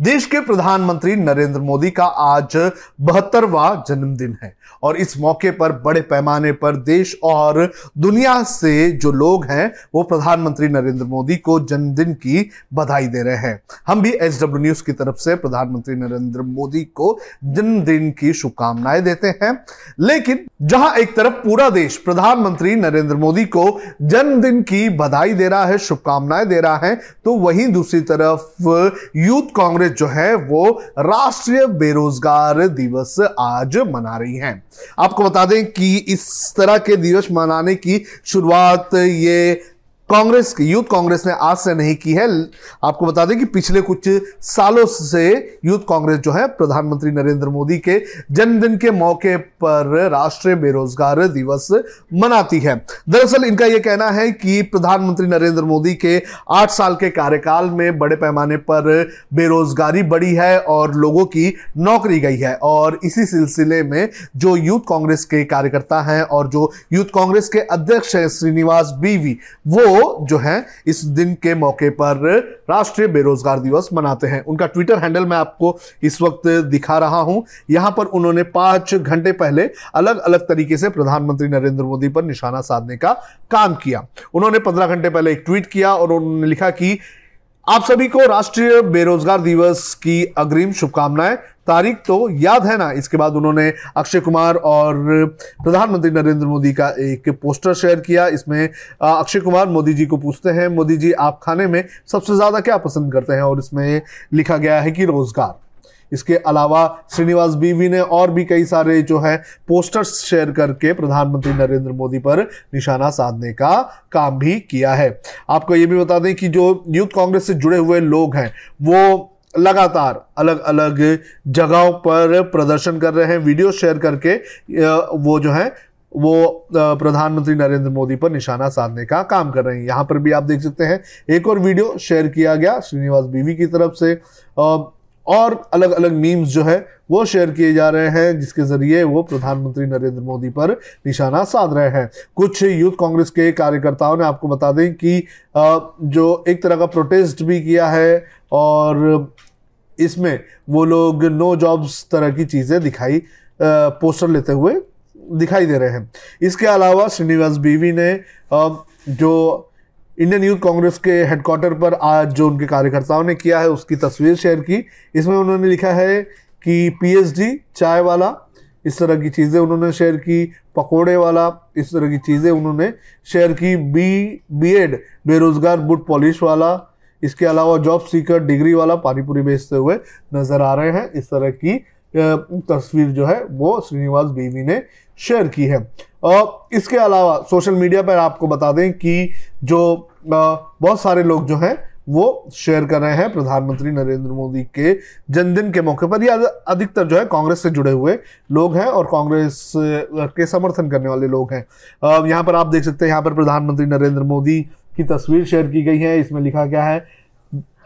देश के प्रधानमंत्री नरेंद्र मोदी का आज बहत्तरवा जन्मदिन है। और इस मौके पर बड़े पैमाने पर देश और दुनिया से जो लोग हैं, वो प्रधानमंत्री नरेंद्र मोदी को जन्मदिन की बधाई दे रहे हैं। हम भी एच डब्ल्यू न्यूज़ की तरफ़ से प्रधानमंत्री नरेंद्र मोदी को जन्मदिन की शुभकामनाएँ देते हैं। लेकिन जहाँ एक तरफ़ पूरा देश प्रधानमंत्री नरेंद्र मोदी को जन्मदिन की बधाई दे रहा है, शुभकामनाएँ दे रहा है तो वहीं दूसरी तरफ़, यूथ कांग्रेस कांग्रेस जो है वो राष्ट्रीय बेरोजगार दिवस आज मना रही है। आपको बता दें कि इस तरह के दिवस मनाने की शुरुआत ये कांग्रेस की यूथ कांग्रेस ने आज से नहीं की है। आपको बता दें कि पिछले कुछ सालों से यूथ कांग्रेस जो है, प्रधानमंत्री नरेंद्र मोदी के जन्मदिन के मौके पर राष्ट्रीय बेरोजगार दिवस मनाती है। दरअसल इनका यह कहना है कि प्रधानमंत्री नरेंद्र मोदी के आठ साल के कार्यकाल में बड़े पैमाने पर बेरोजगारी बढ़ी है और लोगों की नौकरी गई है। और इसी सिलसिले में जो यूथ कांग्रेस के कार्यकर्ता हैं और जो यूथ कांग्रेस के अध्यक्ष हैं, श्रीनिवास बीवी, वो जो है, इस दिन के मौके पर राष्ट्रीय बेरोजगार दिवस मनाते हैं। उनका ट्विटर हैंडल मैं आपको इस वक्त दिखा रहा हूँ। यहाँ पर उन्होंने पाँच घंटे पहले अलग अलग तरीके से प्रधानमंत्री नरेंद्र मोदी पर निशाना साधने का काम किया। उन्होंने पंद्रह घंटे पहले एक ट्वीट किया और उन्होंने लिखा कि आप सभी को राष्ट्रीय बेरोजगार दिवस की अग्रिम शुभकामनाएँ। तारीख तो याद है ना? इसके बाद उन्होंने अक्षय कुमार और प्रधानमंत्री नरेंद्र मोदी का एक पोस्टर शेयर किया। इसमें अक्षय कुमार मोदी जी को पूछते हैं, मोदी जी, आप खाने में सबसे ज़्यादा क्या पसंद करते हैं? और इसमें लिखा गया है कि रोज़गार। इसके अलावा श्रीनिवास बीवी ने और भी कई सारे जो है पोस्टर्स शेयर करके प्रधानमंत्री नरेंद्र मोदी पर निशाना साधने का काम भी किया है। आपको ये भी बता दें कि जो यूथ कांग्रेस से जुड़े हुए लोग हैं, वो लगातार अलग अलग जगहों पर प्रदर्शन कर रहे हैं, वीडियो शेयर करके वो जो है, वो प्रधानमंत्री नरेंद्र मोदी पर निशाना साधने का काम कर रहे हैं। यहाँ पर भी आप देख सकते हैं, एक और वीडियो शेयर किया गया श्रीनिवास बीवी की तरफ़ से। और अलग अलग मीम्स जो है, वो शेयर किए जा रहे हैं, जिसके ज़रिए वो प्रधानमंत्री नरेंद्र मोदी पर निशाना साध रहे हैं। कुछ यूथ कांग्रेस के कार्यकर्ताओं ने आपको बता दें कि जो एक तरह का प्रोटेस्ट भी किया है, और इसमें वो लोग नो जॉब्स तरह की चीज़ें दिखाई पोस्टर लेते हुए दिखाई दे रहे हैं। इसके अलावा श्रीनिवास बीवी ने जो इंडियन यूथ कांग्रेस के हेडक्वार्टर पर आज जो उनके कार्यकर्ताओं ने किया है, उसकी तस्वीर शेयर की। इसमें उन्होंने लिखा है कि पीएचडी चाय वाला, इस तरह की चीज़ें उन्होंने शेयर की, पकोड़े वाला, इस तरह की चीज़ें उन्होंने शेयर की बी बी एड बेरोजगार बुट पॉलिश वाला, इसके अलावा जॉब सीकर डिग्री वाला, पानीपुरी बेचते हुए नज़र आ रहे हैं। इस तरह की तस्वीर जो है, वो श्रीनिवास बीवी ने शेयर की है। और इसके अलावा सोशल मीडिया पर आपको बता दें कि जो बहुत सारे लोग जो हैं, वो शेयर कर रहे हैं प्रधानमंत्री नरेंद्र मोदी के जन्मदिन के मौके पर। ये अधिकतर जो है कांग्रेस से जुड़े हुए लोग हैं और कांग्रेस के समर्थन करने वाले लोग हैं। यहाँ पर आप देख सकते हैं, यहाँ पर प्रधानमंत्री नरेंद्र मोदी की तस्वीर शेयर की गई है। इसमें लिखा गया है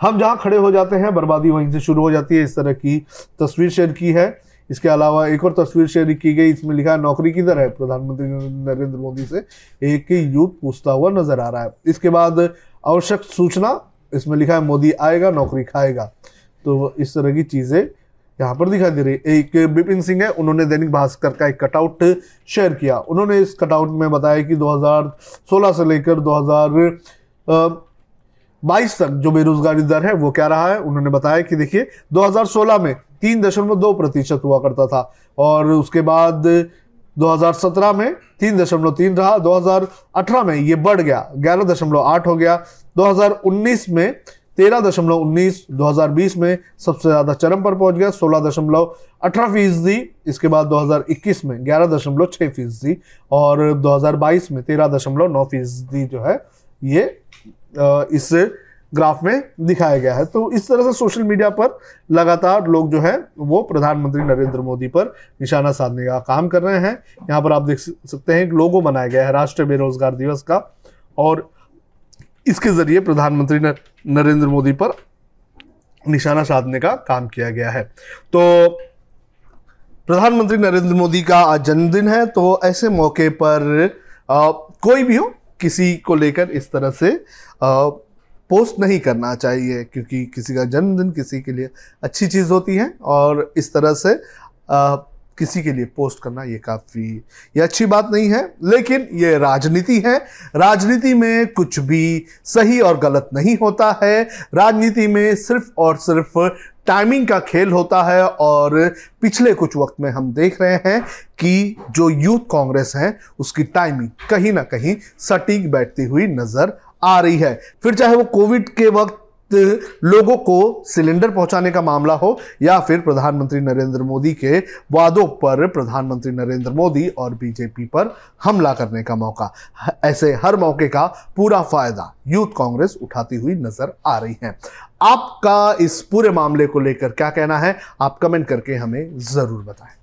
हम जहाँ खड़े हो जाते हैं, बर्बादी वहीं से शुरू हो जाती है, इस तरह की तस्वीर शेयर की है। इसके अलावा एक और तस्वीर शेयर की गई, इसमें लिखा है, नौकरी किधर है प्रधानमंत्री नरेंद्र मोदी से एक यूथ पूछता हुआ नज़र आ रहा है। इसके बाद आवश्यक सूचना, इसमें लिखा है, मोदी आएगा, नौकरी खाएगा। तो इस तरह की चीज़ें यहाँ पर दिखाई दे रही है। एक बिपिन सिंह है, उन्होंने दैनिक भास्कर का एक कटआउट शेयर किया। उन्होंने इस कटआउट में बताया कि 2016 से लेकर 2022 तक जो बेरोजगारी दर है वो क्या रहा है? उन्होंने बताया कि देखिए 2016 में तीन दशमलव दो प्रतिशत हुआ करता था और उसके बाद 2017 में तीन दशमलव तीन रहा 2018 में ये बढ़ गया, ग्यारह दशमलव आठ हो गया। 2019 में तेरह दशमलव उन्नीस, दो हज़ार बीस में सबसे ज़्यादा चरम पर पहुँच गया, सोलह दशमलव अठारह फ़ीसदी, इसके बाद 2021 में ग्यारह दशमलव छह फ़ीसदी और 2022 में तेरह दशमलव नौ फ़ीसदी जो है, ये इस ग्राफ में दिखाया गया है। तो इस तरह से सोशल मीडिया पर लगातार लोग जो है वो प्रधानमंत्री नरेंद्र मोदी पर निशाना साधने का काम कर रहे हैं। यहाँ पर आप देख सकते हैं एक लोगो बनाया गया है राष्ट्रीय बेरोजगार दिवस का। और इसके ज़रिए प्रधानमंत्री नरेंद्र मोदी पर निशाना साधने का काम किया गया है। तो प्रधानमंत्री नरेंद्र मोदी का आज जन्मदिन है तो ऐसे मौके पर आ, कोई भी हो किसी को लेकर इस तरह से पोस्ट नहीं करना चाहिए, क्योंकि किसी का जन्मदिन किसी के लिए अच्छी चीज़ होती है और इस तरह से किसी के लिए पोस्ट करना ये काफ़ी, ये अच्छी बात नहीं है, लेकिन ये राजनीति है। राजनीति में कुछ भी सही और गलत नहीं होता है। राजनीति में सिर्फ़ और सिर्फ़ टाइमिंग का खेल होता है और पिछले कुछ वक्त में हम देख रहे हैं कि जो यूथ कांग्रेस है, उसकी टाइमिंग कहीं ना कहीं सटीक बैठती हुई नज़र आ रही है। फिर चाहे वो कोविड के वक्त लोगों को सिलेंडर पहुँचाने का मामला हो या फिर प्रधानमंत्री नरेंद्र मोदी के वादों पर प्रधानमंत्री नरेंद्र मोदी और बीजेपी पर हमला करने का मौका। ऐसे हर मौके का पूरा फ़ायदा यूथ कांग्रेस उठाती हुई नज़र आ रही है। आपका इस पूरे मामले को लेकर क्या कहना है? आप कमेंट करके हमें ज़रूर बताएँ।